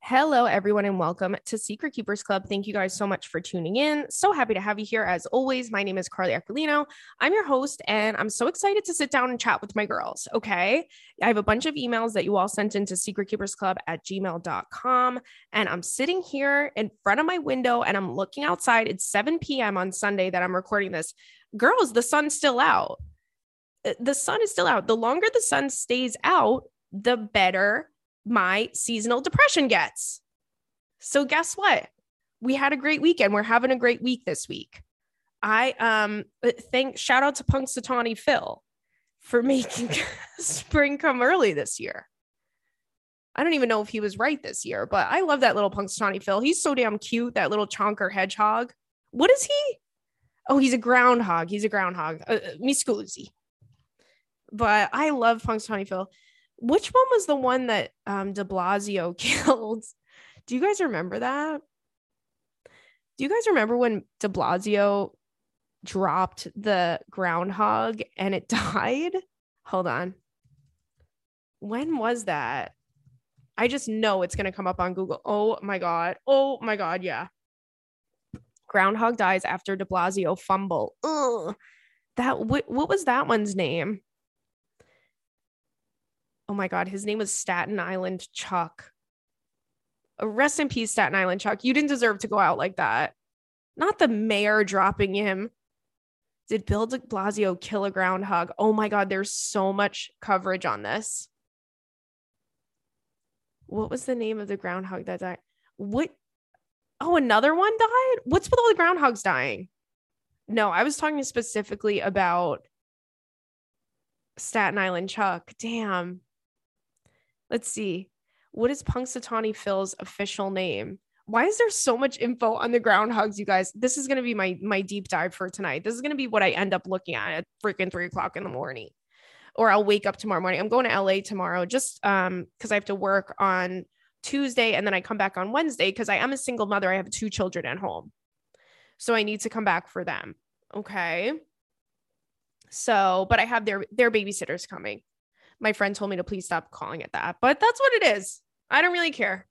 Hello, everyone, and welcome to Secret Keepers Club. Thank you guys so much for tuning in. So happy to have you here as always. My name is Carly Aquilino. I'm your host, and I'm so excited to sit down and chat with my girls. Okay. I have a bunch of emails that you all sent into secretkeepersclub at gmail.com. And I'm sitting here in front of my window and I'm looking outside. It's 7 p.m. on Sunday that I'm recording this. Girls, the sun's still out. Uh, the sun is still out. The longer the sun stays out, the better my seasonal depression gets. So guess what? We had a great weekend. We're having a great week this week. I um uh, thank shout out to Punxsutawney Phil for making spring come early this year. I don't even know if he was right this year, but I love that little Punxsutawney Phil. He's so damn cute, that little chonker hedgehog. What is he? Oh, he's a groundhog. He's a groundhog. Uh, uh me. But I love Punxsutawney Phil which one was the one that um de Blasio killed? Do you guys remember that? Do you guys remember when de Blasio dropped the groundhog and it died? Hold on. When was that? I just know it's going to come up on Google. Oh my God. Oh my God. Yeah. Groundhog dies after de Blasio fumble. Ugh. That, what, what was that one's name? Oh my God, his name was Staten Island Chuck. Uh, rest in peace, Staten Island Chuck. You didn't deserve to go out like that. Not the mayor dropping him. Did Bill de Blasio kill a groundhog? Oh my God, there's so much coverage on this. What was the name of the groundhog that died? What? Oh, another one died? What's with all the groundhogs dying? No, I was talking specifically about Staten Island Chuck. Damn. Let's see. What is Punxsutawney Phil's official name? Why is there so much info on the groundhogs, you guys? This is going to be my my deep dive for tonight. This is going to be what I end up looking at at freaking three o'clock in the morning, or I'll wake up tomorrow morning. I'm going to LA tomorrow, just um because I have to work on Tuesday and then I come back on Wednesday because I am a single mother. I have two children at home, so I need to come back for them. Okay. So, but I have their their babysitters coming my friend told me to please stop calling it that, but that's what it is. I don't really care.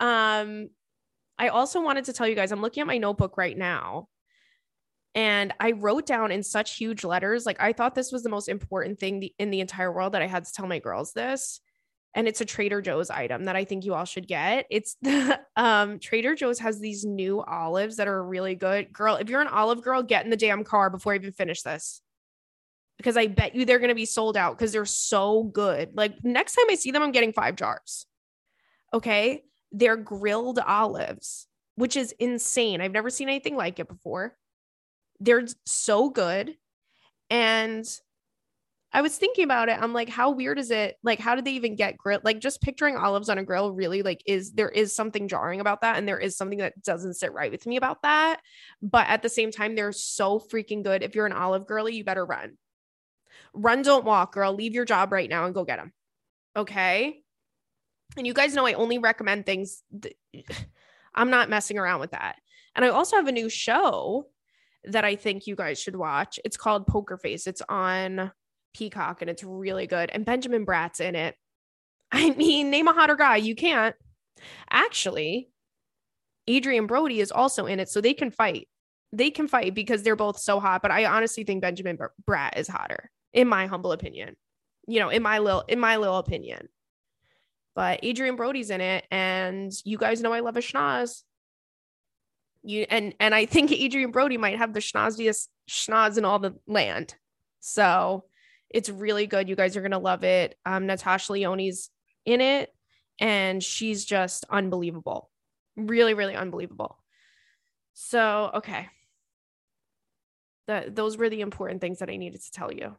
Um, I also wanted to tell you guys, I'm looking at my notebook right now. And I wrote down in such huge letters, like I thought this was the most important thing in the entire world that I had to tell my girls this. And it's a Trader Joe's item that I think you all should get. It's the um, Trader Joe's has these new olives that are really good. Girl, if you're an olive girl, get in the damn car before I even finish this because I bet you they're going to be sold out because they're so good. Like next time I see them, I'm getting five jars. Okay. They're grilled olives, which is insane. I've never seen anything like it before. They're so good. And I was thinking about it. I'm like, how weird is it? Like, how did they even get grilled? Like, just picturing olives on a grill really like is there is something jarring about that. And there is something that doesn't sit right with me about that. But at the same time, they're so freaking good. If you're an olive girly, you better run Run, don't walk, girl. Leave your job right now and go get them. Okay. And you guys know I only recommend things. Th- I'm not messing around with that. And I also have a new show that I think you guys should watch. It's called Poker Face. It's on Peacock and it's really good. And Benjamin Bratt's in it. I mean, name a hotter guy. You can't. Actually, Adrien Brody is also in it, so they can fight. They can fight because they're both so hot. But I honestly think Benjamin Bratt is hotter in my humble opinion. You know, in my little in my little opinion. But Adrien Brody's in it, and you guys know I love a schnoz. You and and I think Adrien Brody might have the schnozziest schnoz in all the land. So it's really good. You guys are gonna love it. Um, Natasha Lyonne's in it, and she's just unbelievable. Really, really unbelievable. So okay. That those were the important things that I needed to tell you.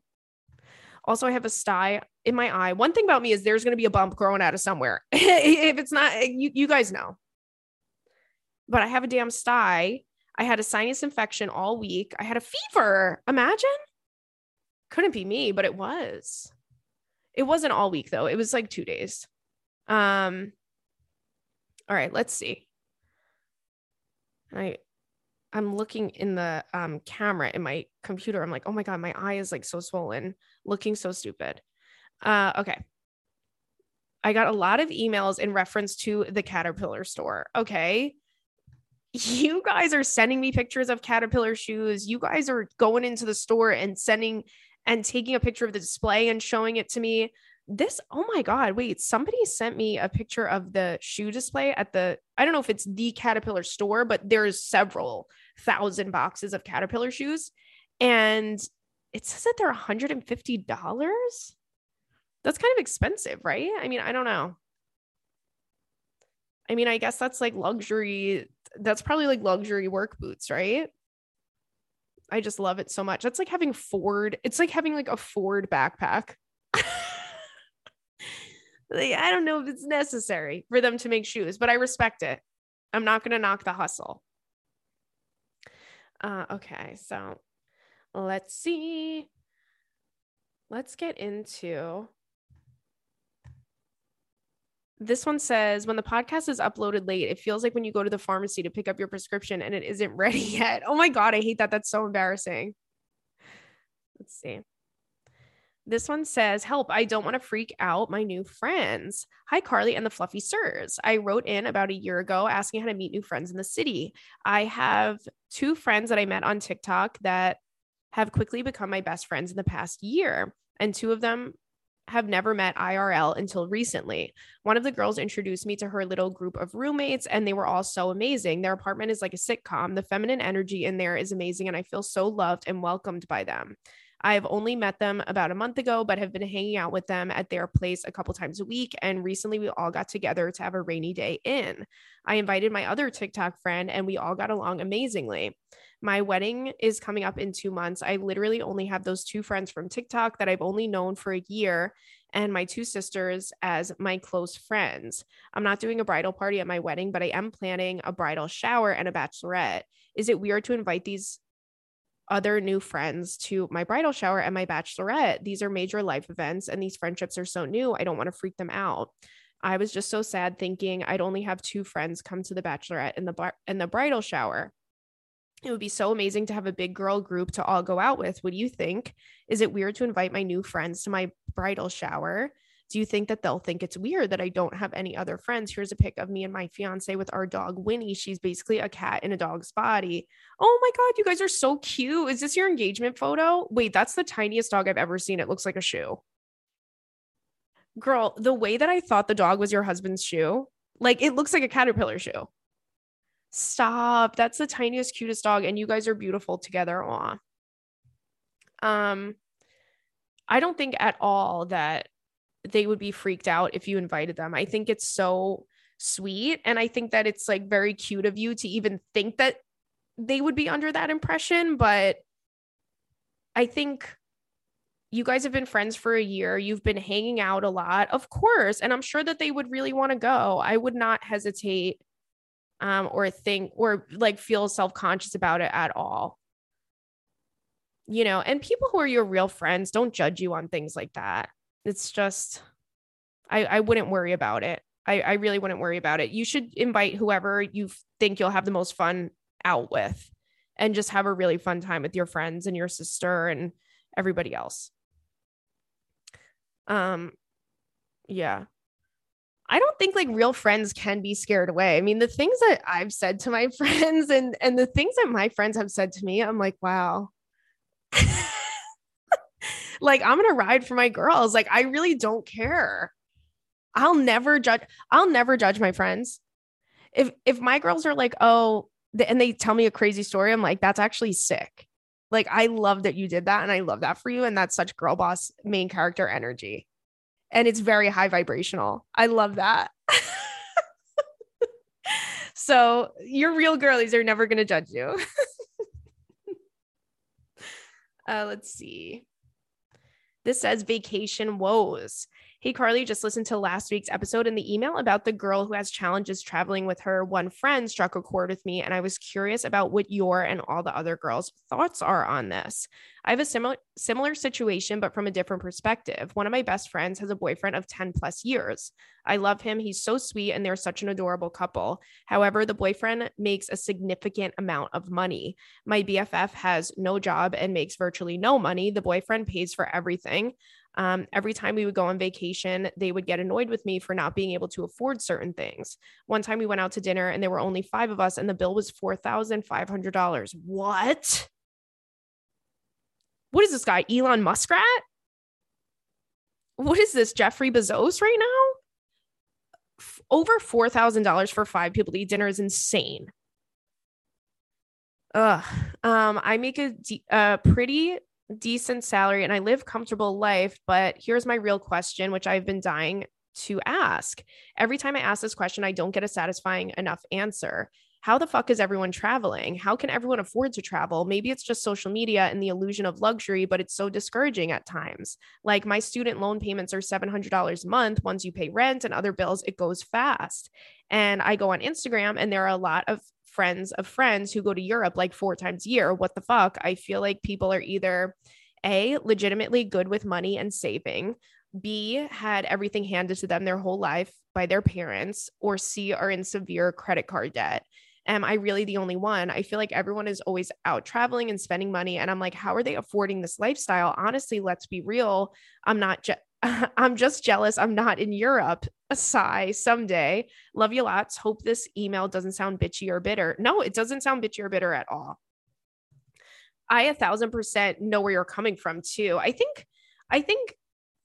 Also, I have a sty in my eye. One thing about me is there's going to be a bump growing out of somewhere. if it's not, you, you guys know. But I have a damn sty. I had a sinus infection all week. I had a fever. Imagine. Couldn't be me, but it was. It wasn't all week though. It was like two days. Um. All right, let's see. I I'm looking in the um, camera in my computer. I'm like, oh my God, my eye is like so swollen, looking so stupid. Uh, okay. I got a lot of emails in reference to the Caterpillar store. Okay. You guys are sending me pictures of Caterpillar shoes. You guys are going into the store and sending and taking a picture of the display and showing it to me. This, oh my God, wait, somebody sent me a picture of the shoe display at the, I don't know if it's the Caterpillar store, but there's several thousand boxes of Caterpillar shoes. And it says that they're $150 that's kind of expensive, right? I mean, I don't know. I mean, I guess that's like luxury. That's probably like luxury work boots, right? I just love it so much. That's like having Ford. It's like having like a Ford backpack. like, I don't know if it's necessary for them to make shoes, but I respect it. I'm not going to knock the hustle. Uh, okay, so let's see. Let's get into this one says when the podcast is uploaded late, it feels like when you go to the pharmacy to pick up your prescription and it isn't ready yet. Oh my God, I hate that. That's so embarrassing. Let's see. This one says, Help, I don't want to freak out my new friends. Hi, Carly and the Fluffy Sirs. I wrote in about a year ago asking how to meet new friends in the city. I have two friends that I met on TikTok that have quickly become my best friends in the past year. And two of them have never met IRL until recently. One of the girls introduced me to her little group of roommates, and they were all so amazing. Their apartment is like a sitcom. The feminine energy in there is amazing, and I feel so loved and welcomed by them. I have only met them about a month ago, but have been hanging out with them at their place a couple times a week. And recently, we all got together to have a rainy day in. I invited my other TikTok friend, and we all got along amazingly. My wedding is coming up in two months. I literally only have those two friends from TikTok that I've only known for a year and my two sisters as my close friends. I'm not doing a bridal party at my wedding, but I am planning a bridal shower and a bachelorette. Is it weird to invite these other new friends to my bridal shower and my bachelorette? These are major life events and these friendships are so new. I don't want to freak them out. I was just so sad thinking I'd only have two friends come to the bachelorette and the bar- and the bridal shower. It would be so amazing to have a big girl group to all go out with. What do you think? Is it weird to invite my new friends to my bridal shower? Do you think that they'll think it's weird that I don't have any other friends? Here's a pic of me and my fiance with our dog Winnie. She's basically a cat in a dog's body. Oh my God, you guys are so cute. Is this your engagement photo? Wait, that's the tiniest dog I've ever seen. It looks like a shoe. Girl, the way that I thought the dog was your husband's shoe, like it looks like a caterpillar shoe. Stop. That's the tiniest, cutest dog. And you guys are beautiful together. Aw. Um, I don't think at all that they would be freaked out if you invited them. I think it's so sweet. And I think that it's like very cute of you to even think that they would be under that impression. But I think you guys have been friends for a year. You've been hanging out a lot, of course. And I'm sure that they would really want to go. I would not hesitate um, or think or like feel self conscious about it at all. You know, and people who are your real friends don't judge you on things like that. It's just, I, I wouldn't worry about it. I, I really wouldn't worry about it. You should invite whoever you think you'll have the most fun out with and just have a really fun time with your friends and your sister and everybody else. Um, yeah. I don't think like real friends can be scared away. I mean, the things that I've said to my friends and and the things that my friends have said to me, I'm like, wow. like I'm going to ride for my girls. Like I really don't care. I'll never judge I'll never judge my friends. If if my girls are like, "Oh, and they tell me a crazy story, I'm like, that's actually sick. Like I love that you did that and I love that for you and that's such girl boss main character energy and it's very high vibrational. I love that. so your real girlies are never going to judge you. uh, let's see. This says vacation woes. Hey, Carly, just listened to last week's episode and the email about the girl who has challenges traveling with her one friend struck a chord with me. And I was curious about what your and all the other girls' thoughts are on this. I have a similar similar situation, but from a different perspective. One of my best friends has a boyfriend of 10 plus years. I love him. He's so sweet and they're such an adorable couple. However, the boyfriend makes a significant amount of money. My BFF has no job and makes virtually no money. The boyfriend pays for everything. Um, every time we would go on vacation, they would get annoyed with me for not being able to afford certain things. One time we went out to dinner and there were only five of us, and the bill was $4,500. What? What is this guy, Elon Muskrat? What is this, Jeffrey Bezos right now? F- over $4,000 for five people to eat dinner is insane. Ugh. Um, I make a, de- a pretty decent salary and I live comfortable life, but here's my real question, which I've been dying to ask. Every time I ask this question, I don't get a satisfying enough answer. How the fuck is everyone traveling? How can everyone afford to travel? Maybe it's just social media and the illusion of luxury, but it's so discouraging at times. Like my student loan payments are $700 a month. Once you pay rent and other bills, it goes fast. And I go on Instagram and there are a lot of friends of friends who go to Europe like four times a year. What the fuck? I feel like people are either A, legitimately good with money and saving, B, had everything handed to them their whole life by their parents, or C, are in severe credit card debt. Am I really the only one? I feel like everyone is always out traveling and spending money. And I'm like, how are they affording this lifestyle? Honestly, let's be real. I'm not, je- I'm just jealous I'm not in Europe. A sigh someday. Love you lots. Hope this email doesn't sound bitchy or bitter. No, it doesn't sound bitchy or bitter at all. I a thousand percent know where you're coming from too. I think, I think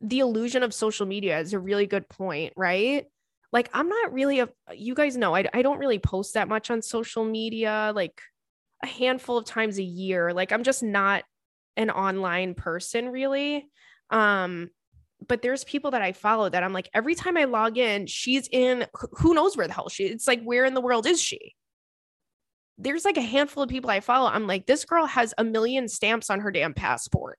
the illusion of social media is a really good point, right? Like, I'm not really a, you guys know, I, I don't really post that much on social media, like a handful of times a year. Like, I'm just not an online person really. Um, but there's people that I follow that I'm like, every time I log in, she's in who knows where the hell she It's like, where in the world is she? There's like a handful of people I follow. I'm like, this girl has a million stamps on her damn passport.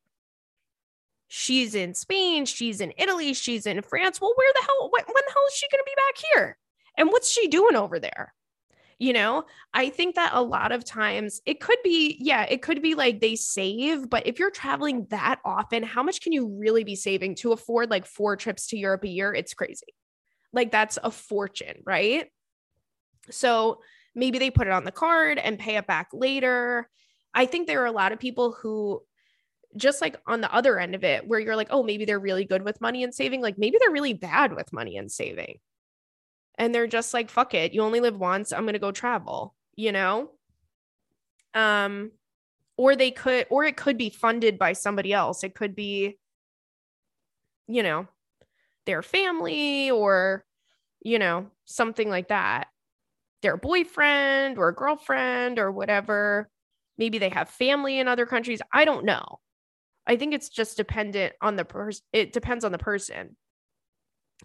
She's in Spain, she's in Italy, she's in France. Well, where the hell, when, when the hell is she going to be back here? And what's she doing over there? You know i think that a lot of times it could be yeah it could be like they save but if you're traveling that often how much can you really be saving to afford like four trips to europe a year? It's crazy. Like that's a fortune right? So maybe they put it on the card and pay it back later. I think there are a lot of people who just like on the other end of it where you're like oh maybe they're really good with money and saving like maybe they're really bad with money and saving and they're just like fuck it. You only live once. I'm going to go travel you know? Um or they could or it could be funded by somebody else. It could be you know their family or you know something like that. Their boyfriend or girlfriend or whatever. Maybe they have family in other countries. I don't know. I think it's just dependent on the person it depends on the person.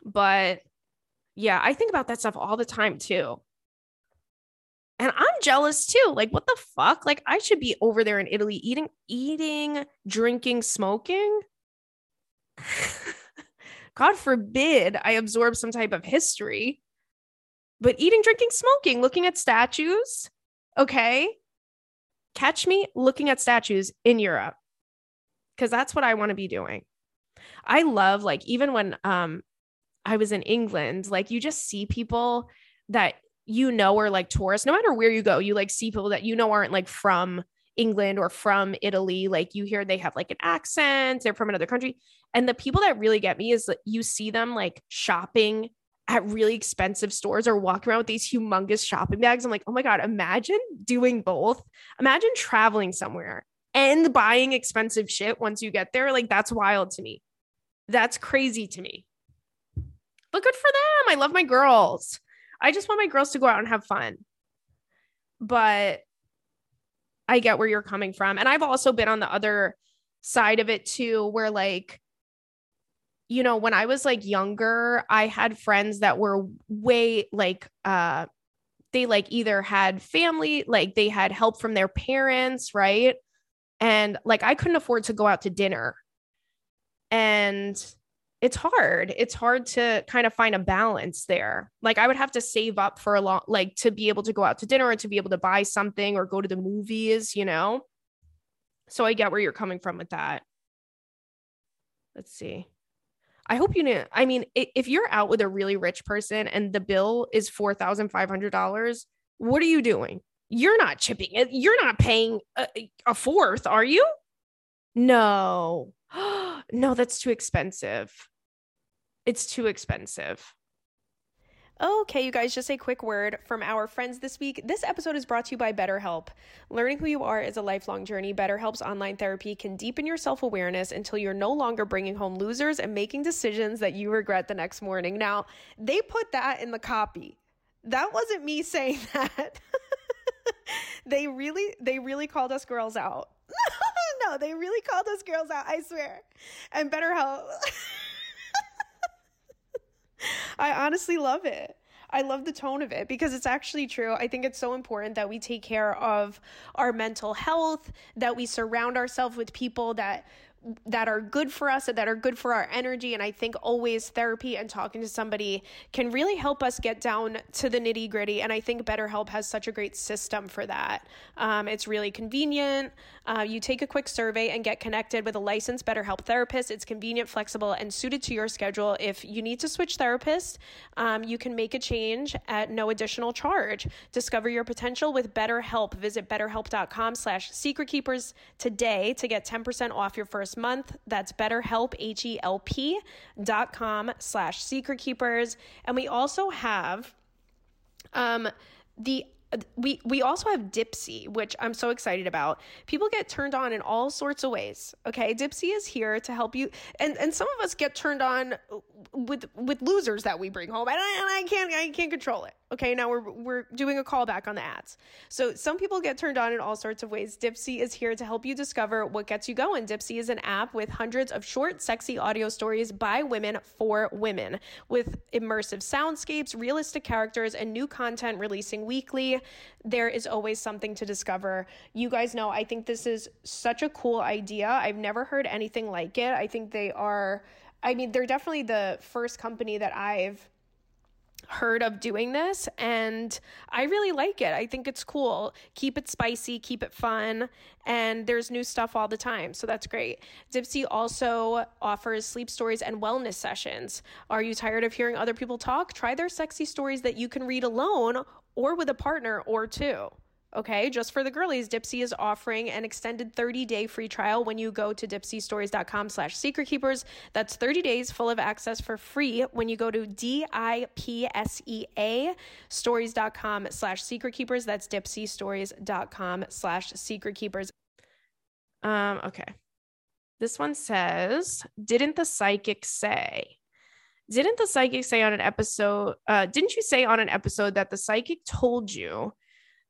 But yeah, I think about that stuff all the time too. And I'm jealous too. Like, what the fuck? Like, I should be over there in Italy eating, eating, drinking, smoking. God forbid I absorb some type of history. But eating, drinking, smoking, looking at statues. Okay. Catch me looking at statues in Europe. Cause that's what I want to be doing. I love like even when um I was in England, like you just see people that you know are like tourists, no matter where you go, you like see people that you know aren't like from England or from Italy. Like you hear they have like an accent, they're from another country. And the people that really get me is that you see them like shopping at really expensive stores or walking around with these humongous shopping bags. I'm like, oh my God, imagine doing both. Imagine traveling somewhere and buying expensive shit once you get there. Like that's wild to me. That's crazy to me but good for them. I love my girls. I just want my girls to go out and have fun. But I get where you're coming from. And I've also been on the other side of it too, where like, you know, when I was like younger, I had friends that were way like, uh, they like either had family, like they had help from their parents, right? And like I couldn't afford to go out to dinner. And it's hard. It's hard to kind of find a balance there. Like I would have to save up for a long like to be able to go out to dinner or to be able to buy something or go to the movies, you know? So I get where you're coming from with that. Let's see. I hope you know. I mean, if you're out with a really rich person and the bill is $4,500, what are you doing? You're not chipping it. You're not paying a, a fourth, are you? No. no, that's too expensive. It's too expensive. Okay, you guys, just a quick word from our friends this week. This episode is brought to you by BetterHelp. Learning who you are is a lifelong journey. BetterHelp's online therapy can deepen your self awareness until you're no longer bringing home losers and making decisions that you regret the next morning. Now, they put that in the copy. That wasn't me saying that. they really, they really called us girls out. no, they really called us girls out, I swear. And BetterHelp. I honestly love it. I love the tone of it because it's actually true. I think it's so important that we take care of our mental health, that we surround ourselves with people that that are good for us and that are good for our energy. And I think always therapy and talking to somebody can really help us get down to the nitty gritty. And I think BetterHelp has such a great system for that. Um, it's really convenient. Uh, you take a quick survey and get connected with a licensed BetterHelp therapist. It's convenient, flexible, and suited to your schedule. If you need to switch therapists, um, you can make a change at no additional charge. Discover your potential with BetterHelp. Visit betterhelp.com slash secretkeepers today to get 10% off your first month. That's betterhelp, H-E-L-P dot com slash secretkeepers. And we also have um, the we we also have Dipsea, which I'm so excited about. People get turned on in all sorts of ways. Okay, Dipsea is here to help you, and and some of us get turned on with with losers that we bring home, and I, and I can't I can't control it. Okay, now we're we're doing a callback on the ads. So some people get turned on in all sorts of ways. Dipsea is here to help you discover what gets you going. Dipsea is an app with hundreds of short, sexy audio stories by women for women, with immersive soundscapes, realistic characters, and new content releasing weekly. There is always something to discover. You guys know I think this is such a cool idea. I've never heard anything like it. I think they are. I mean, they're definitely the first company that I've heard of doing this and I really like it. I think it's cool. Keep it spicy, keep it fun, and there's new stuff all the time. So that's great. Dipsea also offers sleep stories and wellness sessions. Are you tired of hearing other people talk? Try their sexy stories that you can read alone or with a partner or two. Okay, just for the girlies, Dipsea is offering an extended 30-day free trial when you go to dipseastories.com slash secretkeepers. That's 30 days full of access for free when you go to D-I-P-S-E-A stories.com slash secretkeepers. That's dipseastories.com slash secretkeepers. Um, okay. This one says, didn't the psychic say? Didn't the psychic say on an episode, uh, didn't you say on an episode that the psychic told you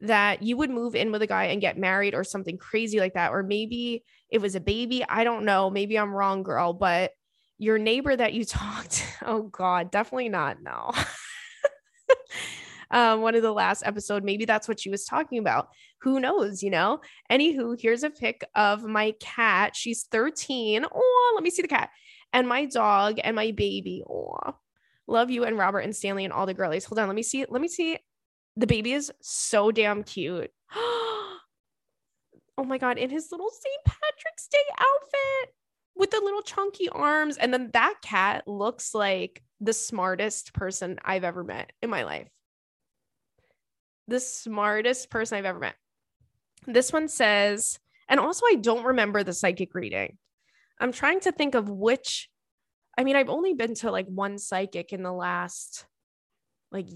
that you would move in with a guy and get married or something crazy like that. Or maybe it was a baby. I don't know. Maybe I'm wrong, girl, but your neighbor that you talked, oh God, definitely not. No. um, one of the last episode, maybe that's what she was talking about. Who knows, you know? Anywho, here's a pic of my cat. She's 13. Oh, let me see the cat. And my dog and my baby. Oh, love you and Robert and Stanley and all the girlies. Hold on, let me see. Let me see the baby is so damn cute. oh my god, in his little St. Patrick's Day outfit with the little chunky arms. And then that cat looks like the smartest person I've ever met in my life. The smartest person I've ever met. This one says, and also I don't remember the psychic reading. I'm trying to think of which I mean, I've only been to like one psychic in the last like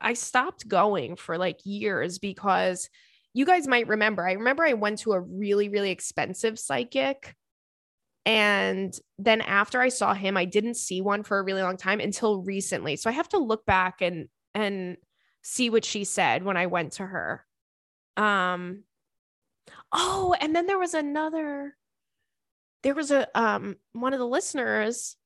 I stopped going for like years because you guys might remember. I remember I went to a really, really expensive psychic. And then after I saw him, I didn't see one for a really long time until recently. So I have to look back and and see what she said when I went to her. Um oh, and then there was another there was a um one of the listeners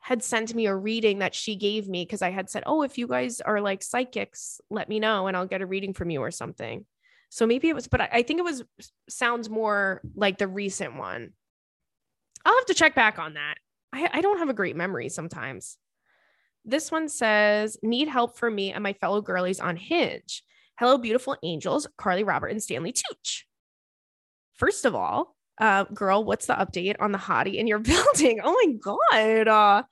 had sent me a reading that she gave me because I had said, Oh, if you guys are like psychics, let me know and I'll get a reading from you or something. So maybe it was, but I, think it was sounds more like the recent one. I'll have to check back on that. I, I don't have a great memory sometimes. This one says, Need help for me and my fellow girlies on Hinge. Hello, beautiful angels, Carly Robert and Stanley Tooch. First of all, uh, girl, what's the update on the hottie in your building? Oh my God. Uh,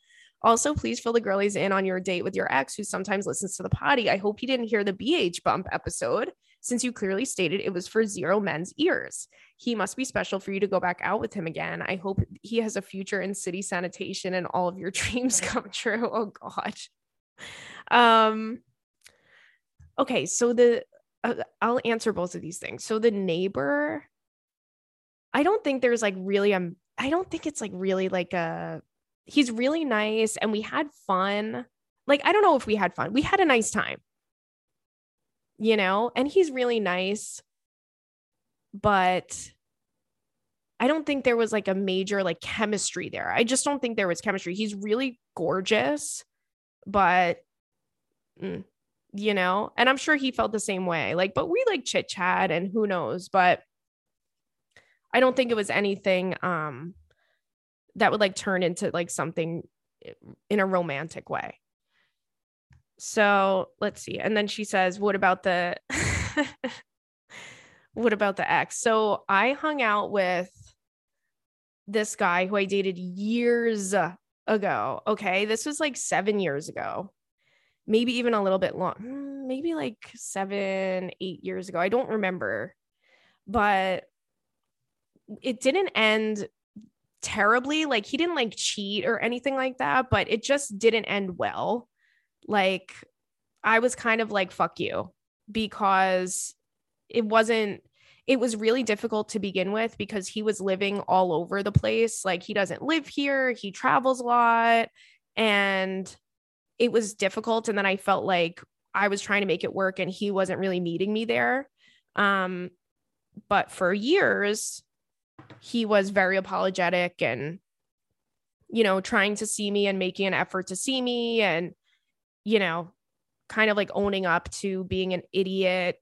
also, please fill the girlies in on your date with your ex who sometimes listens to the potty. I hope he didn't hear the BH bump episode. since you clearly stated it was for zero men's ears. He must be special for you to go back out with him again. I hope he has a future in city sanitation and all of your dreams come true. Oh God. Um okay, so the uh, I'll answer both of these things. So the neighbor I don't think there's like really um I don't think it's like really like a he's really nice and we had fun. Like I don't know if we had fun. We had a nice time. You know, and he's really nice. But I don't think there was like a major like chemistry there. I just don't think there was chemistry. He's really gorgeous, but mm, you know, and I'm sure he felt the same way. Like, but we like chit chat and who knows, but I don't think it was anything um that would like turn into like something in a romantic way. So let's see. And then she says, What about the what about the ex? So I hung out with this guy who I dated years ago. Okay. This was like seven years ago, maybe even a little bit long, hmm, maybe like seven, eight years ago. I don't remember. But it didn't end terribly. Like he didn't like cheat or anything like that, but it just didn't end well. Like I was kind of like, fuck you, because it wasn't, it was really difficult to begin with because he was living all over the place. Like he doesn't live here, he travels a lot. And it was difficult. And then I felt like I was trying to make it work and he wasn't really meeting me there. Um, but for years, he was very apologetic and you know trying to see me and making an effort to see me and you know kind of like owning up to being an idiot.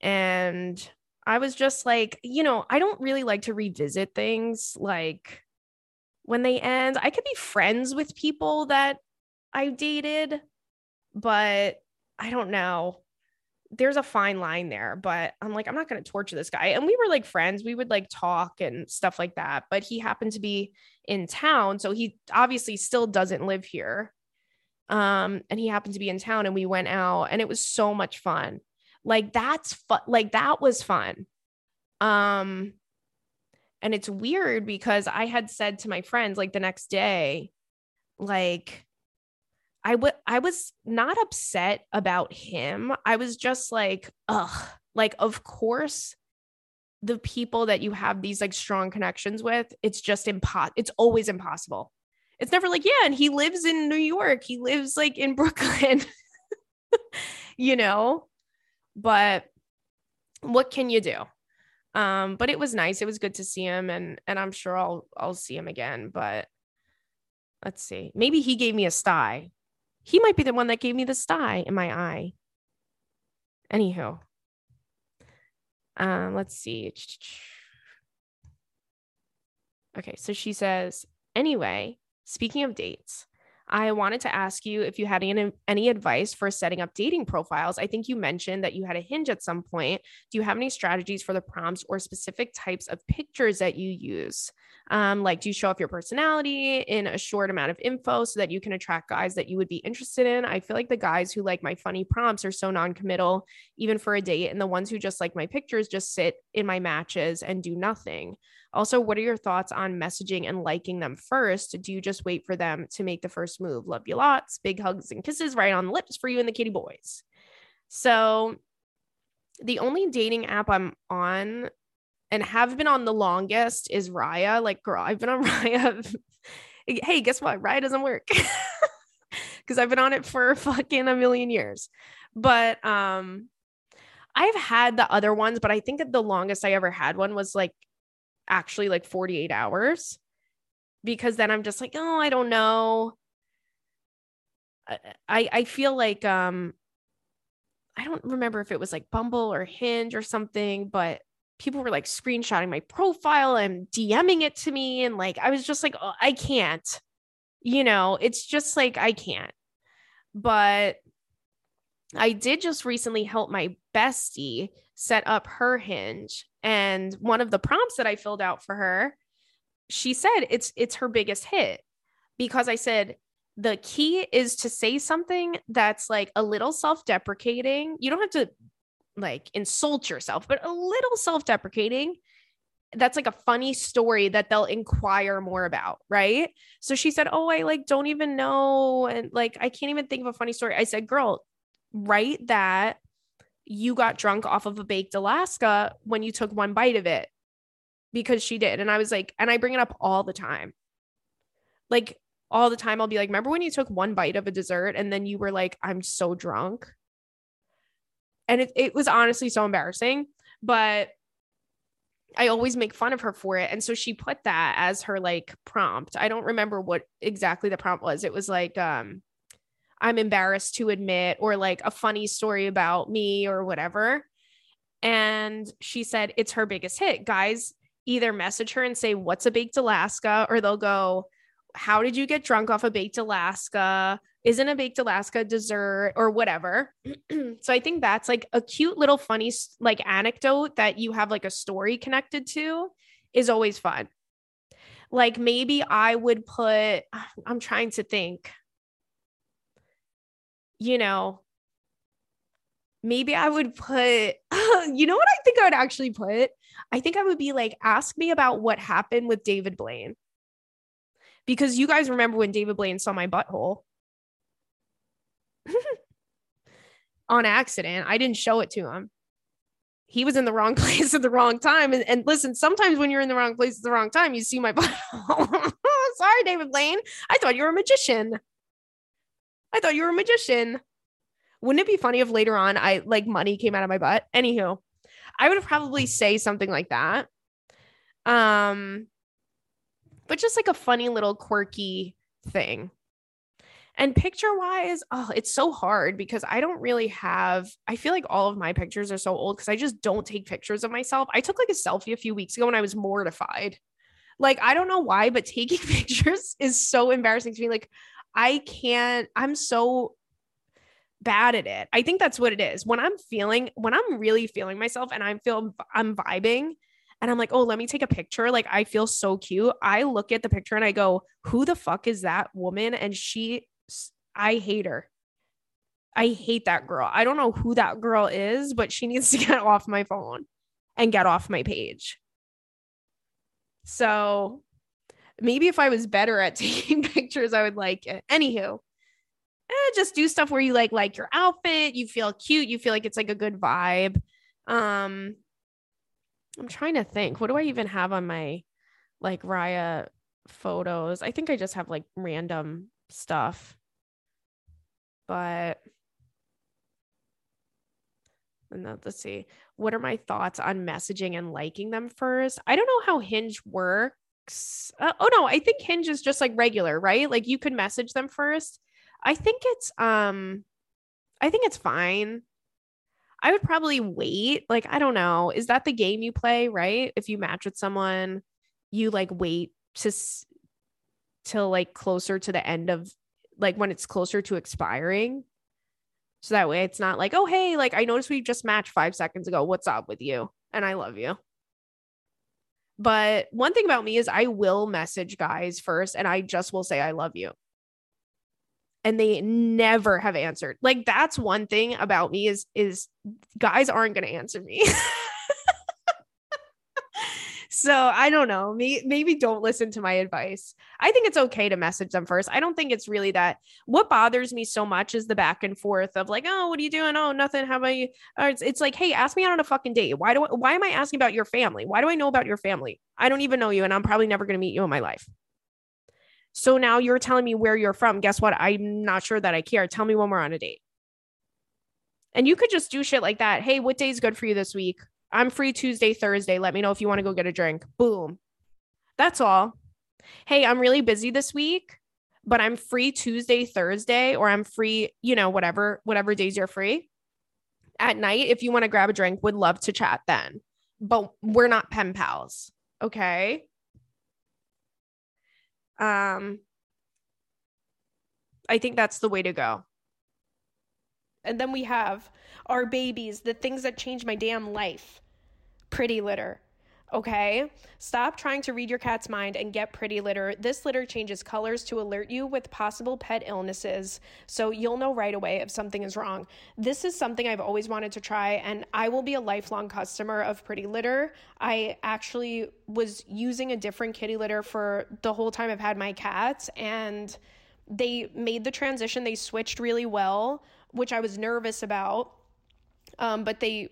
And i was just like you know i don't really like to revisit things like when they end. I could be friends with people that i dated but i don't know there's a fine line there, but I'm like, I'm not going to torture this guy. And we were like friends. We would like talk and stuff like that. But he happened to be in town. So he obviously still doesn't live here. Um, and he happened to be in town and we went out and it was so much fun. Like that's fun. Like that was fun. Um, and it's weird because I had said to my friends like the next day, like, I would I was not upset about him. I was just like, ugh, like of course the people that you have these like strong connections with, it's just impossible. It's always impossible. It's never like, yeah, and he lives in New York. He lives like in Brooklyn. you know? But what can you do? Um, but it was nice. It was good to see him and and I'm sure I'll I'll see him again, but let's see. Maybe he gave me a sty he might be the one that gave me the sty in my eye. Anywho, um, let's see. Okay, so she says, anyway, speaking of dates, I wanted to ask you if you had any, any advice for setting up dating profiles. I think you mentioned that you had a hinge at some point. Do you have any strategies for the prompts or specific types of pictures that you use? Um, like, do you show off your personality in a short amount of info so that you can attract guys that you would be interested in? I feel like the guys who like my funny prompts are so non committal, even for a date. And the ones who just like my pictures just sit in my matches and do nothing. Also, what are your thoughts on messaging and liking them first? Do you just wait for them to make the first move? Love you lots. Big hugs and kisses right on the lips for you and the kitty boys. So, the only dating app I'm on and have been on the longest is Raya. Like, girl, I've been on Raya. hey, guess what? Raya doesn't work because I've been on it for fucking a million years. But um, I've had the other ones, but I think that the longest I ever had one was like actually like 48 hours because then I'm just like, oh, I don't know. I I feel like um I don't remember if it was like Bumble or Hinge or something, but people were like screenshotting my profile and DMing it to me. And like, I was just like, oh, I can't, you know, it's just like, I can't. But I did just recently help my bestie set up her hinge. And one of the prompts that I filled out for her, she said it's it's her biggest hit because I said the key is to say something that's like a little self-deprecating. You don't have to like insult yourself, but a little self deprecating. That's like a funny story that they'll inquire more about, right? So she said, Oh, I like don't even know. And like, I can't even think of a funny story. I said, Girl, write that you got drunk off of a baked Alaska when you took one bite of it because she did. And I was like, and I bring it up all the time. Like, all the time, I'll be like, Remember when you took one bite of a dessert and then you were like, I'm so drunk? And it, it was honestly so embarrassing, but I always make fun of her for it. And so she put that as her like prompt. I don't remember what exactly the prompt was. It was like, um, I'm embarrassed to admit, or like a funny story about me or whatever. And she said it's her biggest hit. Guys either message her and say, What's a baked Alaska? or they'll go, How did you get drunk off a baked Alaska? Isn't a baked Alaska dessert or whatever? so I think that's like a cute little funny like anecdote that you have like a story connected to is always fun. Like maybe I would put, I'm trying to think you know, maybe I would put, you know what I think I would actually put? I think I would be like, ask me about what happened with David Blaine. Because you guys remember when David Blaine saw my butthole on accident. I didn't show it to him. He was in the wrong place at the wrong time. And, and listen, sometimes when you're in the wrong place at the wrong time, you see my butthole. Sorry, David Blaine. I thought you were a magician. I thought you were a magician. Wouldn't it be funny if later on I like money came out of my butt? Anywho, I would probably say something like that. Um, but just like a funny little quirky thing. And picture wise, oh, it's so hard because I don't really have, I feel like all of my pictures are so old because I just don't take pictures of myself. I took like a selfie a few weeks ago and I was mortified. Like, I don't know why, but taking pictures is so embarrassing to me. Like, I can't, I'm so bad at it. I think that's what it is. When I'm feeling, when I'm really feeling myself and I'm feel I'm vibing and I'm like, oh, let me take a picture. Like I feel so cute. I look at the picture and I go, who the fuck is that woman? And she, I hate her. I hate that girl. I don't know who that girl is, but she needs to get off my phone and get off my page. So maybe if I was better at taking pictures, I would like it. Anywho, eh, just do stuff where you like like your outfit, you feel cute, you feel like it's like a good vibe. Um, I'm trying to think. What do I even have on my like Raya photos? I think I just have like random stuff. But and let's see. What are my thoughts on messaging and liking them first? I don't know how Hinge works uh, oh no, I think Hinge is just like regular, right? Like you could message them first. I think it's um I think it's fine. I would probably wait. Like I don't know, is that the game you play, right? If you match with someone, you like wait to s- till like closer to the end of like when it's closer to expiring. So that way it's not like, "Oh, hey, like I noticed we just matched 5 seconds ago. What's up with you?" And I love you. But one thing about me is I will message guys first and I just will say, I love you. And they never have answered. Like that's one thing about me is is guys aren't to answer me. So I don't know. Maybe, don't listen to my advice. I think it's okay to message them first. I don't think it's really that. What bothers me so much is the back and forth of like, oh, what are you doing? Oh, nothing. How about you? Or it's, it's like, hey, ask me out on a fucking date. Why do I, why am I asking about your family? Why do I know about your family? I don't even know you, and I'm probably never going to meet you in my life. So now you're telling me where you're from. Guess what? I'm not sure that I care. Tell me when we're on a date. And you could just do shit like that. Hey, what day is good for you this week? I'm free Tuesday, Thursday. Let me know if you want to go get a drink. Boom. That's all. Hey, I'm really busy this week, but I'm free Tuesday, Thursday, or I'm free, you know, whatever, whatever days you're free. At night, if you want to grab a drink, would love to chat then. But we're not pen pals. Okay. Um, I think that's the way to go. And then we have our babies, the things that change my damn life pretty litter. Okay. Stop trying to read your cat's mind and get pretty litter. This litter changes colors to alert you with possible pet illnesses. So you'll know right away if something is wrong. This is something I've always wanted to try, and I will be a lifelong customer of Pretty Litter. I actually was using a different kitty litter for the whole time I've had my cats, and they made the transition. They switched really well, which I was nervous about. Um, but they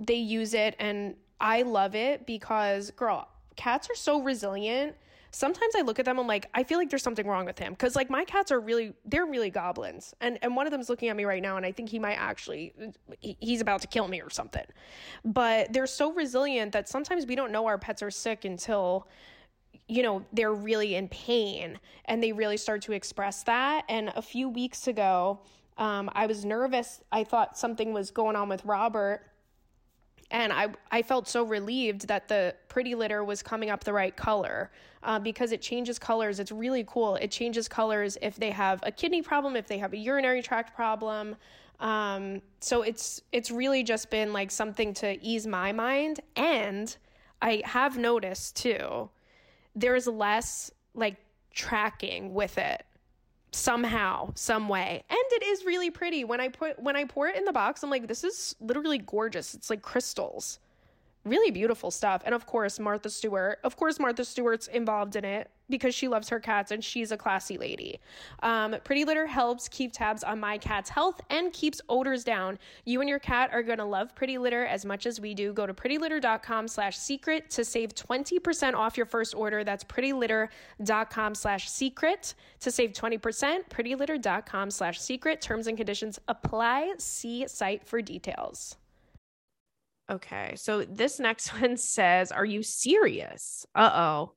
they use it and I love it because girl, cats are so resilient. Sometimes I look at them and I'm like, I feel like there's something wrong with him cuz like my cats are really they're really goblins. And and one of them's looking at me right now and I think he might actually he, he's about to kill me or something. But they're so resilient that sometimes we don't know our pets are sick until you know, they're really in pain and they really start to express that. And a few weeks ago, um, I was nervous. I thought something was going on with Robert. And I, I felt so relieved that the pretty litter was coming up the right color uh, because it changes colors. It's really cool. It changes colors if they have a kidney problem, if they have a urinary tract problem. Um, so it's it's really just been like something to ease my mind. And I have noticed too there's less like tracking with it somehow some way and it is really pretty when i put when i pour it in the box i'm like this is literally gorgeous it's like crystals really beautiful stuff. And of course, Martha Stewart. Of course, Martha Stewart's involved in it because she loves her cats and she's a classy lady. Um, Pretty Litter helps keep tabs on my cat's health and keeps odors down. You and your cat are going to love Pretty Litter as much as we do. Go to prettylitter.com slash secret to save 20% off your first order. That's prettylitter.com slash secret to save 20%. prettylitter.com slash secret. Terms and conditions apply. See site for details. Okay. So this next one says, Are you serious? Uh oh.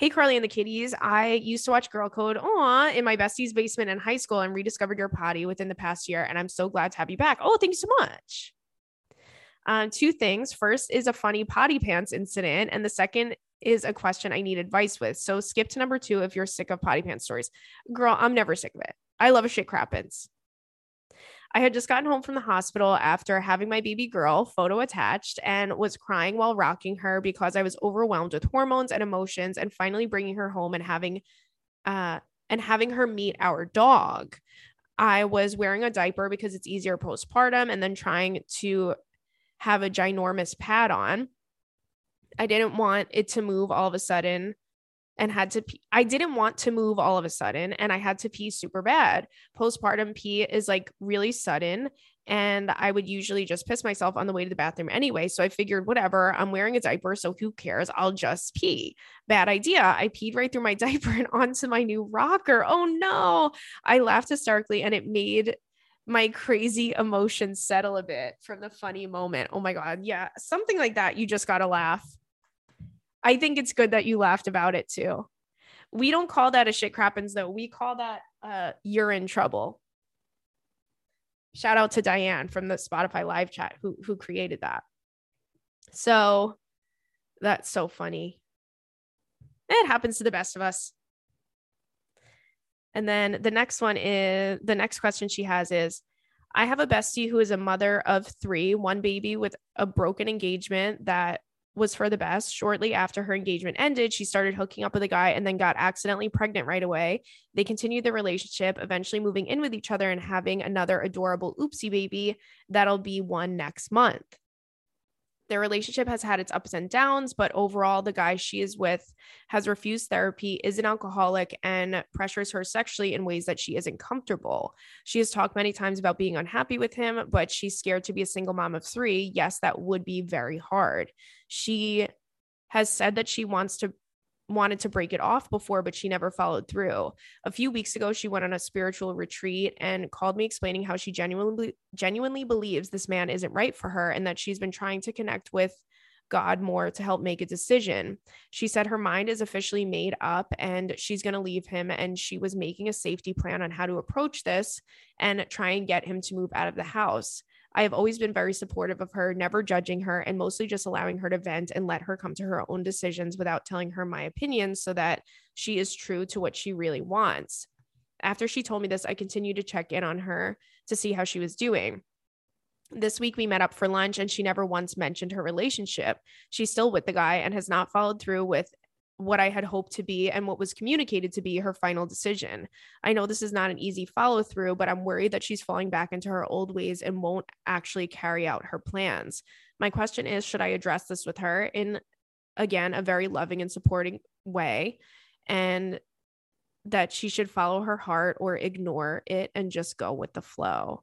Hey, Carly and the kitties. I used to watch Girl Code Aw, in my bestie's basement in high school and rediscovered your potty within the past year. And I'm so glad to have you back. Oh, thank you so much. Um, two things. First is a funny potty pants incident, and the second is a question I need advice with. So skip to number two if you're sick of potty pants stories. Girl, I'm never sick of it. I love a shit crappens. I had just gotten home from the hospital after having my baby girl photo attached and was crying while rocking her because I was overwhelmed with hormones and emotions and finally bringing her home and having uh and having her meet our dog. I was wearing a diaper because it's easier postpartum and then trying to have a ginormous pad on. I didn't want it to move all of a sudden and had to pee. I didn't want to move all of a sudden and I had to pee super bad. Postpartum pee is like really sudden and I would usually just piss myself on the way to the bathroom anyway. So I figured, whatever, I'm wearing a diaper, so who cares? I'll just pee. Bad idea. I peed right through my diaper and onto my new rocker. Oh no. I laughed hysterically and it made my crazy emotions settle a bit from the funny moment. Oh my God. Yeah. Something like that. You just got to laugh. I think it's good that you laughed about it too. We don't call that a shit crappens though. We call that uh you're in trouble. Shout out to Diane from the Spotify live chat who who created that. So that's so funny. It happens to the best of us. And then the next one is the next question she has is I have a bestie who is a mother of three, one baby with a broken engagement that was for the best. Shortly after her engagement ended, she started hooking up with a guy and then got accidentally pregnant right away. They continued the relationship, eventually moving in with each other and having another adorable oopsie baby that'll be one next month. Their relationship has had its ups and downs, but overall, the guy she is with has refused therapy, is an alcoholic, and pressures her sexually in ways that she isn't comfortable. She has talked many times about being unhappy with him, but she's scared to be a single mom of three. Yes, that would be very hard. She has said that she wants to wanted to break it off before, but she never followed through. A few weeks ago, she went on a spiritual retreat and called me explaining how she genuinely genuinely believes this man isn't right for her and that she's been trying to connect with God more to help make a decision. She said her mind is officially made up and she's going to leave him and she was making a safety plan on how to approach this and try and get him to move out of the house. I have always been very supportive of her, never judging her, and mostly just allowing her to vent and let her come to her own decisions without telling her my opinions so that she is true to what she really wants. After she told me this, I continued to check in on her to see how she was doing. This week we met up for lunch and she never once mentioned her relationship. She's still with the guy and has not followed through with what I had hoped to be and what was communicated to be her final decision. I know this is not an easy follow through, but I'm worried that she's falling back into her old ways and won't actually carry out her plans. My question is should I address this with her in, again, a very loving and supporting way? And that she should follow her heart or ignore it and just go with the flow.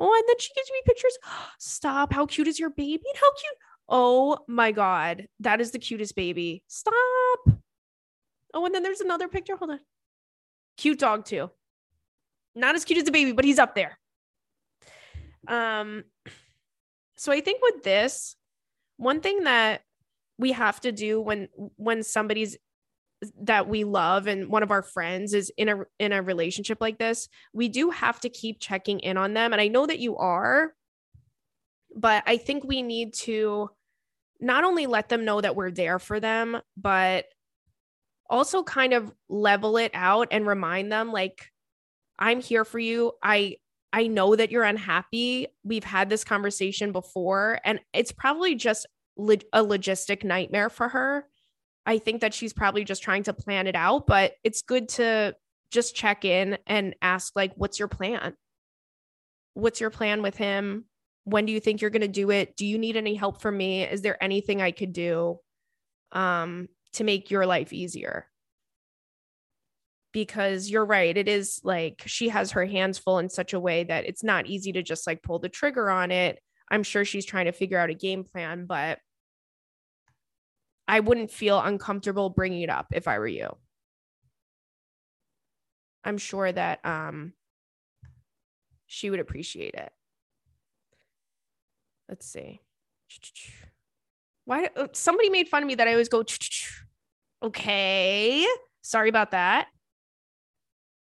Oh, and then she gives me pictures. Stop. How cute is your baby? And how cute. Oh my God. That is the cutest baby. Stop. Oh, and then there's another picture. Hold on. Cute dog, too. Not as cute as the baby, but he's up there. Um, so I think with this, one thing that we have to do when when somebody's that we love and one of our friends is in a in a relationship like this, we do have to keep checking in on them. And I know that you are, but I think we need to not only let them know that we're there for them, but also kind of level it out and remind them like I'm here for you. I I know that you're unhappy. We've had this conversation before and it's probably just lo- a logistic nightmare for her I think that she's probably just trying to plan it out, but it's good to just check in and ask, like, what's your plan? What's your plan with him? When do you think you're going to do it? Do you need any help from me? Is there anything I could do um, to make your life easier? Because you're right. It is like she has her hands full in such a way that it's not easy to just like pull the trigger on it. I'm sure she's trying to figure out a game plan, but I wouldn't feel uncomfortable bringing it up if I were you. I'm sure that um, she would appreciate it. Let's see. Why uh, somebody made fun of me that I always go okay. Sorry about that.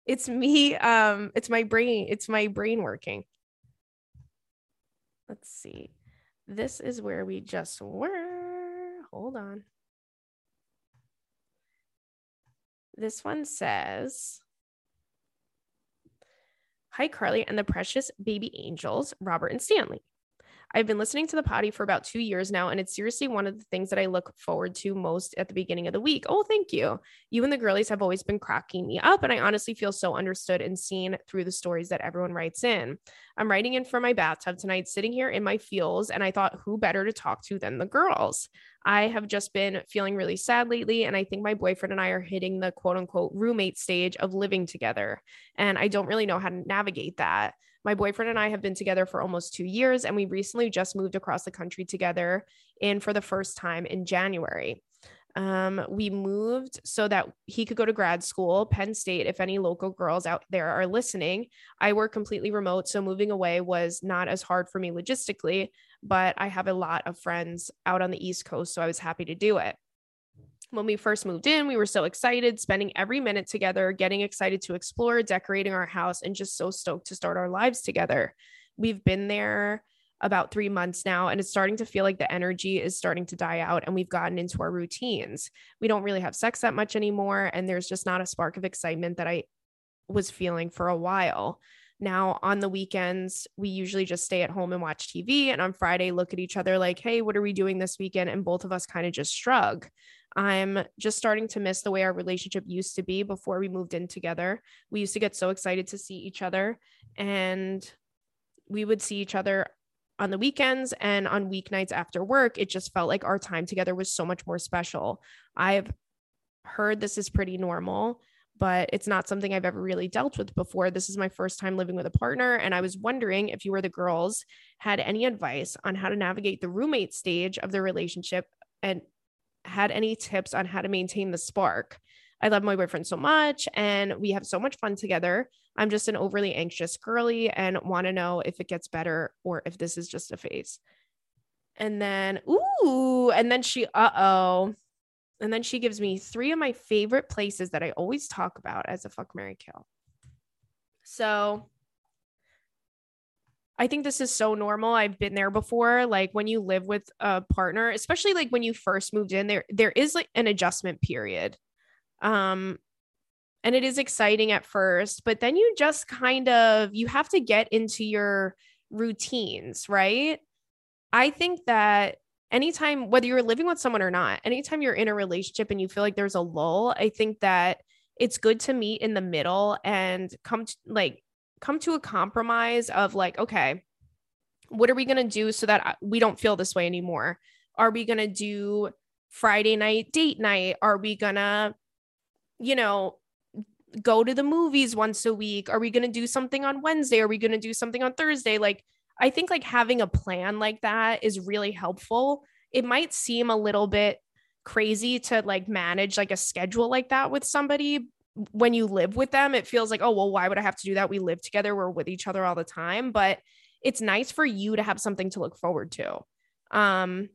It's me um it's my brain it's my brain working. Let's see. This is where we just were. Hold on. This one says Hi, Carly and the precious baby angels, Robert and Stanley. I've been listening to the potty for about two years now, and it's seriously one of the things that I look forward to most at the beginning of the week. Oh, thank you. You and the girlies have always been cracking me up, and I honestly feel so understood and seen through the stories that everyone writes in. I'm writing in for my bathtub tonight, sitting here in my feels, and I thought, who better to talk to than the girls? I have just been feeling really sad lately, and I think my boyfriend and I are hitting the quote unquote roommate stage of living together, and I don't really know how to navigate that. My boyfriend and I have been together for almost two years, and we recently just moved across the country together in for the first time in January. Um, we moved so that he could go to grad school, Penn State. If any local girls out there are listening, I work completely remote. So moving away was not as hard for me logistically, but I have a lot of friends out on the East Coast. So I was happy to do it when we first moved in, we were so excited, spending every minute together, getting excited to explore, decorating our house, and just so stoked to start our lives together. We've been there about three months now, and it's starting to feel like the energy is starting to die out, and we've gotten into our routines. We don't really have sex that much anymore, and there's just not a spark of excitement that I was feeling for a while. Now, on the weekends, we usually just stay at home and watch TV. And on Friday, look at each other like, hey, what are we doing this weekend? And both of us kind of just shrug. I'm just starting to miss the way our relationship used to be before we moved in together. We used to get so excited to see each other, and we would see each other on the weekends and on weeknights after work. It just felt like our time together was so much more special. I've heard this is pretty normal, but it's not something I've ever really dealt with before. This is my first time living with a partner. And I was wondering if you or the girls had any advice on how to navigate the roommate stage of the relationship and had any tips on how to maintain the spark. I love my boyfriend so much and we have so much fun together. I'm just an overly anxious girly and want to know if it gets better or if this is just a phase. And then, ooh, and then she, uh oh. And then she gives me three of my favorite places that I always talk about as a fuck Mary Kill. So I think this is so normal. I've been there before. Like when you live with a partner, especially like when you first moved in, there there is like an adjustment period. Um and it is exciting at first, but then you just kind of you have to get into your routines, right? I think that anytime, whether you're living with someone or not, anytime you're in a relationship and you feel like there's a lull, I think that it's good to meet in the middle and come to like come to a compromise of like, okay, what are we going to do so that uh, we don't feel this way anymore? Are we going to do Friday night date night? Are we going to, you know, go to the movies once a week? Are we going to do something on Wednesday? Are we going to do something on Thursday? Like, I think like having a plan like that is really helpful. It might seem a little bit crazy to like manage like a schedule like that with somebody when you live with them. It feels like, oh, well, why would I have to do that? We live together, we're with each other all the time. But it's nice for you to have something to look forward to. Um,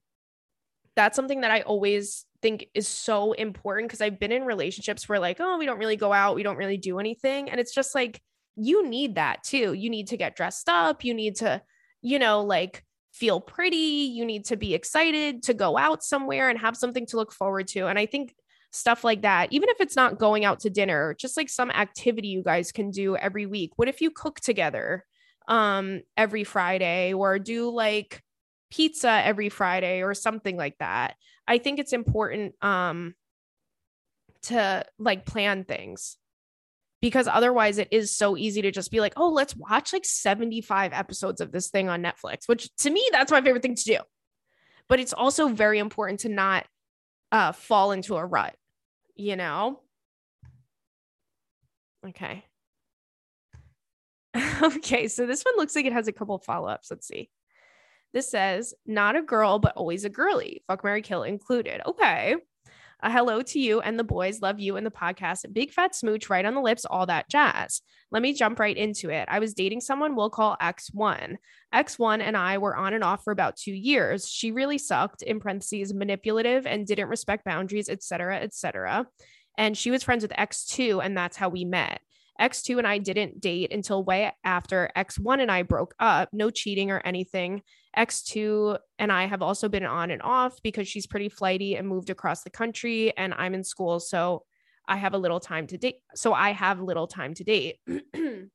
that's something that I always think is so important because I've been in relationships where, like, oh, we don't really go out, we don't really do anything. And it's just like, you need that too. You need to get dressed up. You need to, you know, like feel pretty. You need to be excited to go out somewhere and have something to look forward to. And I think stuff like that, even if it's not going out to dinner, just like some activity you guys can do every week. What if you cook together um every Friday or do like pizza every Friday or something like that? I think it's important um to like plan things because otherwise it is so easy to just be like, oh, let's watch like 75 episodes of this thing on Netflix, which to me, that's my favorite thing to do. But it's also very important to not uh, fall into a rut, you know? Okay. okay, so this one looks like it has a couple follow ups. Let's see. This says, not a girl, but always a girly. Fuck Mary Kill included. Okay. A hello to you and the boys. Love you and the podcast. Big fat smooch right on the lips, all that jazz. Let me jump right into it. I was dating someone we'll call X1. X1 and I were on and off for about two years. She really sucked, in parentheses, manipulative and didn't respect boundaries, etc., etc. And she was friends with X2, and that's how we met. X2 and I didn't date until way after X1 and I broke up. No cheating or anything. X2 and I have also been on and off because she's pretty flighty and moved across the country and I'm in school. So I have a little time to date. So I have little time to date.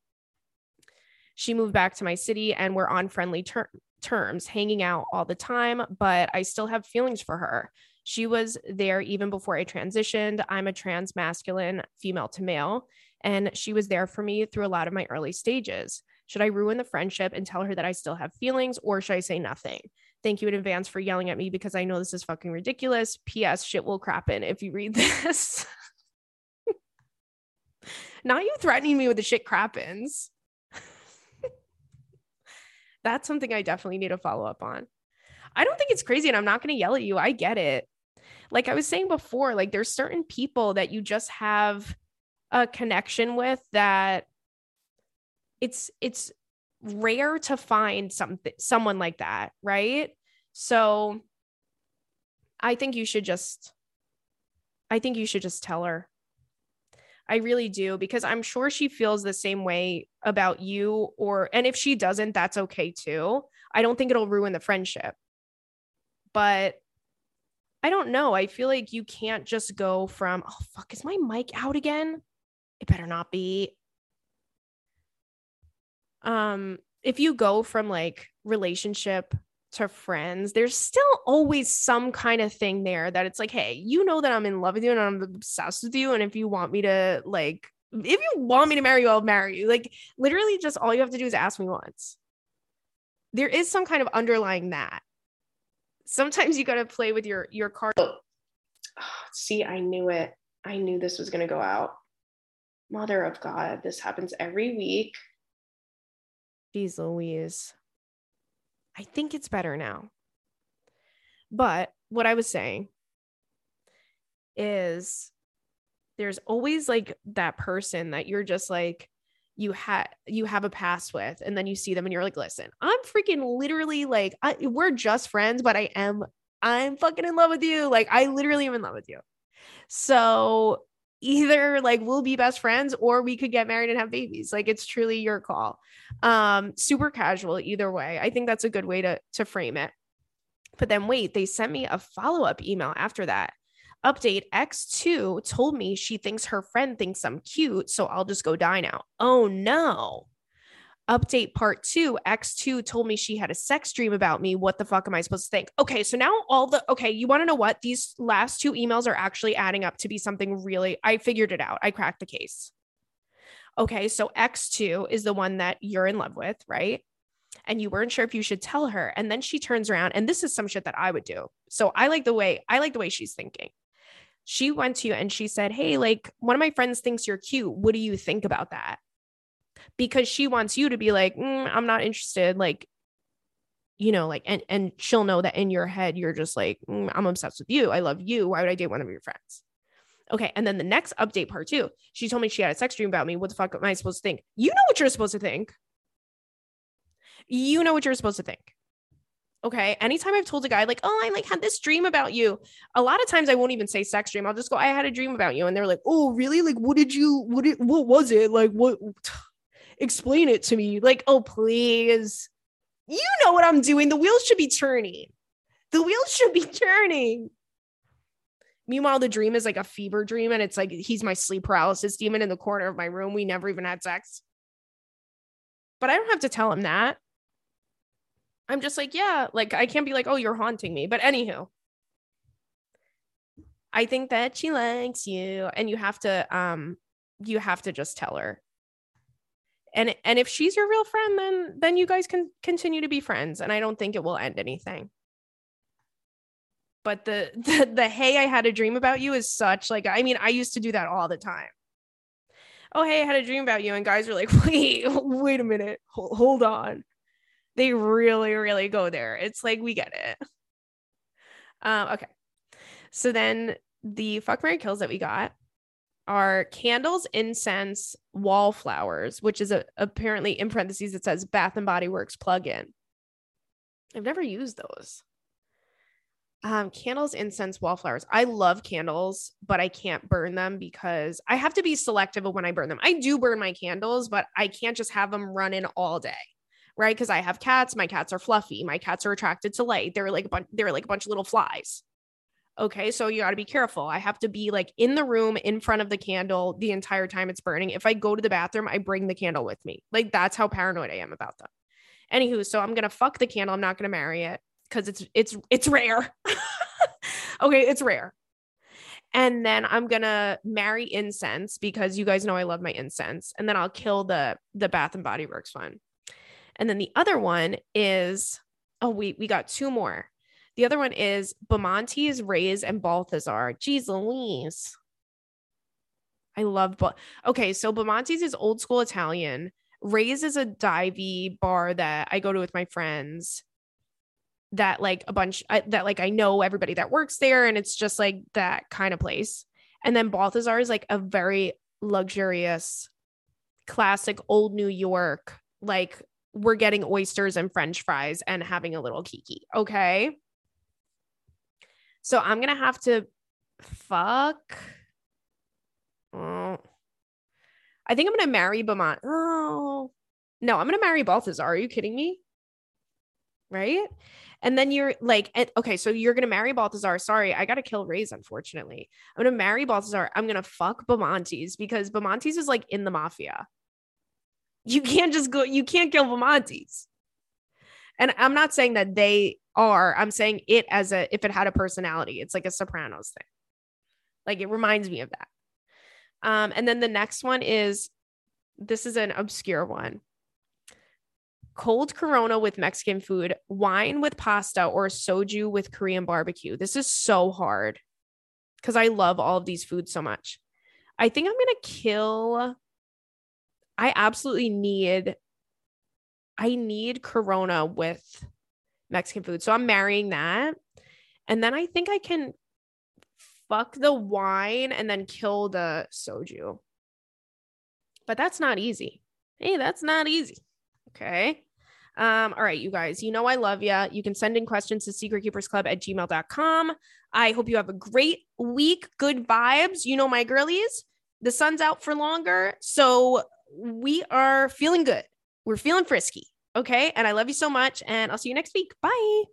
she moved back to my city and we're on friendly ter- terms, hanging out all the time, but I still have feelings for her. She was there even before I transitioned. I'm a trans masculine female to male, and she was there for me through a lot of my early stages. Should I ruin the friendship and tell her that I still have feelings, or should I say nothing? Thank you in advance for yelling at me because I know this is fucking ridiculous. P.S. Shit will crap in if you read this. Not you threatening me with the shit crappens. That's something I definitely need to follow up on. I don't think it's crazy and I'm not going to yell at you. I get it. Like I was saying before, like there's certain people that you just have a connection with that it's it's rare to find something someone like that, right? So I think you should just I think you should just tell her. I really do because I'm sure she feels the same way about you or and if she doesn't that's okay too. I don't think it'll ruin the friendship. But I don't know. I feel like you can't just go from, oh, fuck, is my mic out again? It better not be. Um, if you go from like relationship to friends, there's still always some kind of thing there that it's like, hey, you know that I'm in love with you and I'm obsessed with you. And if you want me to like, if you want me to marry you, I'll marry you. Like literally just all you have to do is ask me once. There is some kind of underlying that. Sometimes you got to play with your your card. Oh, see, I knew it. I knew this was going to go out. Mother of God, this happens every week. Jeez Louise. I think it's better now. But what I was saying is there's always like that person that you're just like you had you have a past with and then you see them and you're like listen i'm freaking literally like I, we're just friends but i am i'm fucking in love with you like i literally am in love with you so either like we'll be best friends or we could get married and have babies. Like it's truly your call. Um super casual either way. I think that's a good way to to frame it. But then wait they sent me a follow-up email after that. Update x2 told me she thinks her friend thinks i'm cute so i'll just go die now. Oh no Update part two X2 told me she had a sex dream about me. What the fuck am I supposed to think? Okay, so now all the, okay, you want to know what? These last two emails are actually adding up to be something really, I figured it out. I cracked the case. Okay, so X2 is the one that you're in love with, right? And you weren't sure if you should tell her. And then she turns around, and this is some shit that I would do. So I like the way, I like the way she's thinking. She went to you and she said, Hey, like one of my friends thinks you're cute. What do you think about that? Because she wants you to be like, mm, I'm not interested. Like, you know, like, and and she'll know that in your head you're just like, mm, I'm obsessed with you. I love you. Why would I date one of your friends? Okay. And then the next update part two, she told me she had a sex dream about me. What the fuck am I supposed to think? You know what you're supposed to think. You know what you're supposed to think. Okay. Anytime I've told a guy, like, oh, I like had this dream about you, a lot of times I won't even say sex dream. I'll just go, I had a dream about you. And they're like, oh, really? Like, what did you, what it, what was it? Like, what? Explain it to me. Like, oh, please. You know what I'm doing. The wheels should be turning. The wheels should be turning. Meanwhile, the dream is like a fever dream, and it's like he's my sleep paralysis demon in the corner of my room. We never even had sex. But I don't have to tell him that. I'm just like, yeah, like I can't be like, oh, you're haunting me. But anywho, I think that she likes you, and you have to um you have to just tell her and and if she's your real friend then then you guys can continue to be friends and i don't think it will end anything. But the, the the hey i had a dream about you is such like i mean i used to do that all the time. Oh hey i had a dream about you and guys are like wait wait a minute. Hold, hold on. They really really go there. It's like we get it. Um okay. So then the fuck mary kills that we got are candles, incense, wallflowers, which is a, apparently in parentheses it says Bath and Body Works plugin. I've never used those. Um, candles, incense, wallflowers. I love candles, but I can't burn them because I have to be selective of when I burn them. I do burn my candles, but I can't just have them running all day, right? Because I have cats. My cats are fluffy. My cats are attracted to light. They're like a bunch. They're like a bunch of little flies. Okay, so you got to be careful. I have to be like in the room in front of the candle the entire time it's burning. If I go to the bathroom, I bring the candle with me. Like that's how paranoid I am about them. Anywho, so I'm gonna fuck the candle. I'm not gonna marry it because it's it's it's rare. okay, it's rare. And then I'm gonna marry incense because you guys know I love my incense. And then I'll kill the the Bath and Body Works one. And then the other one is oh we we got two more. The other one is Bamontes, Ray's, and Balthazar. Jeez Louise. I love, but okay, so Bamontes is old school Italian. Ray's is a divey bar that I go to with my friends. That like a bunch I, that like I know everybody that works there, and it's just like that kind of place. And then Balthazar is like a very luxurious, classic old New York. Like we're getting oysters and French fries and having a little kiki. Okay. So I'm gonna have to fuck. Oh. I think I'm gonna marry Beaumont. Oh no, I'm gonna marry Balthazar. Are you kidding me? Right? And then you're like, okay, so you're gonna marry Balthazar. Sorry, I gotta kill Ray's, unfortunately. I'm gonna marry Balthazar. I'm gonna fuck Bamontes because Bamontes is like in the mafia. You can't just go, you can't kill Bamontes. And I'm not saying that they are. I'm saying it as a if it had a personality. It's like a Sopranos thing. Like it reminds me of that. Um, and then the next one is this is an obscure one. Cold Corona with Mexican food, wine with pasta, or soju with Korean barbecue. This is so hard because I love all of these foods so much. I think I'm gonna kill. I absolutely need. I need Corona with Mexican food. So I'm marrying that. And then I think I can fuck the wine and then kill the soju. But that's not easy. Hey, that's not easy. Okay. Um, all right, you guys, you know I love you. You can send in questions to secretkeepersclub at gmail.com. I hope you have a great week. Good vibes. You know my girlies. The sun's out for longer. So we are feeling good. We're feeling frisky. Okay. And I love you so much. And I'll see you next week. Bye.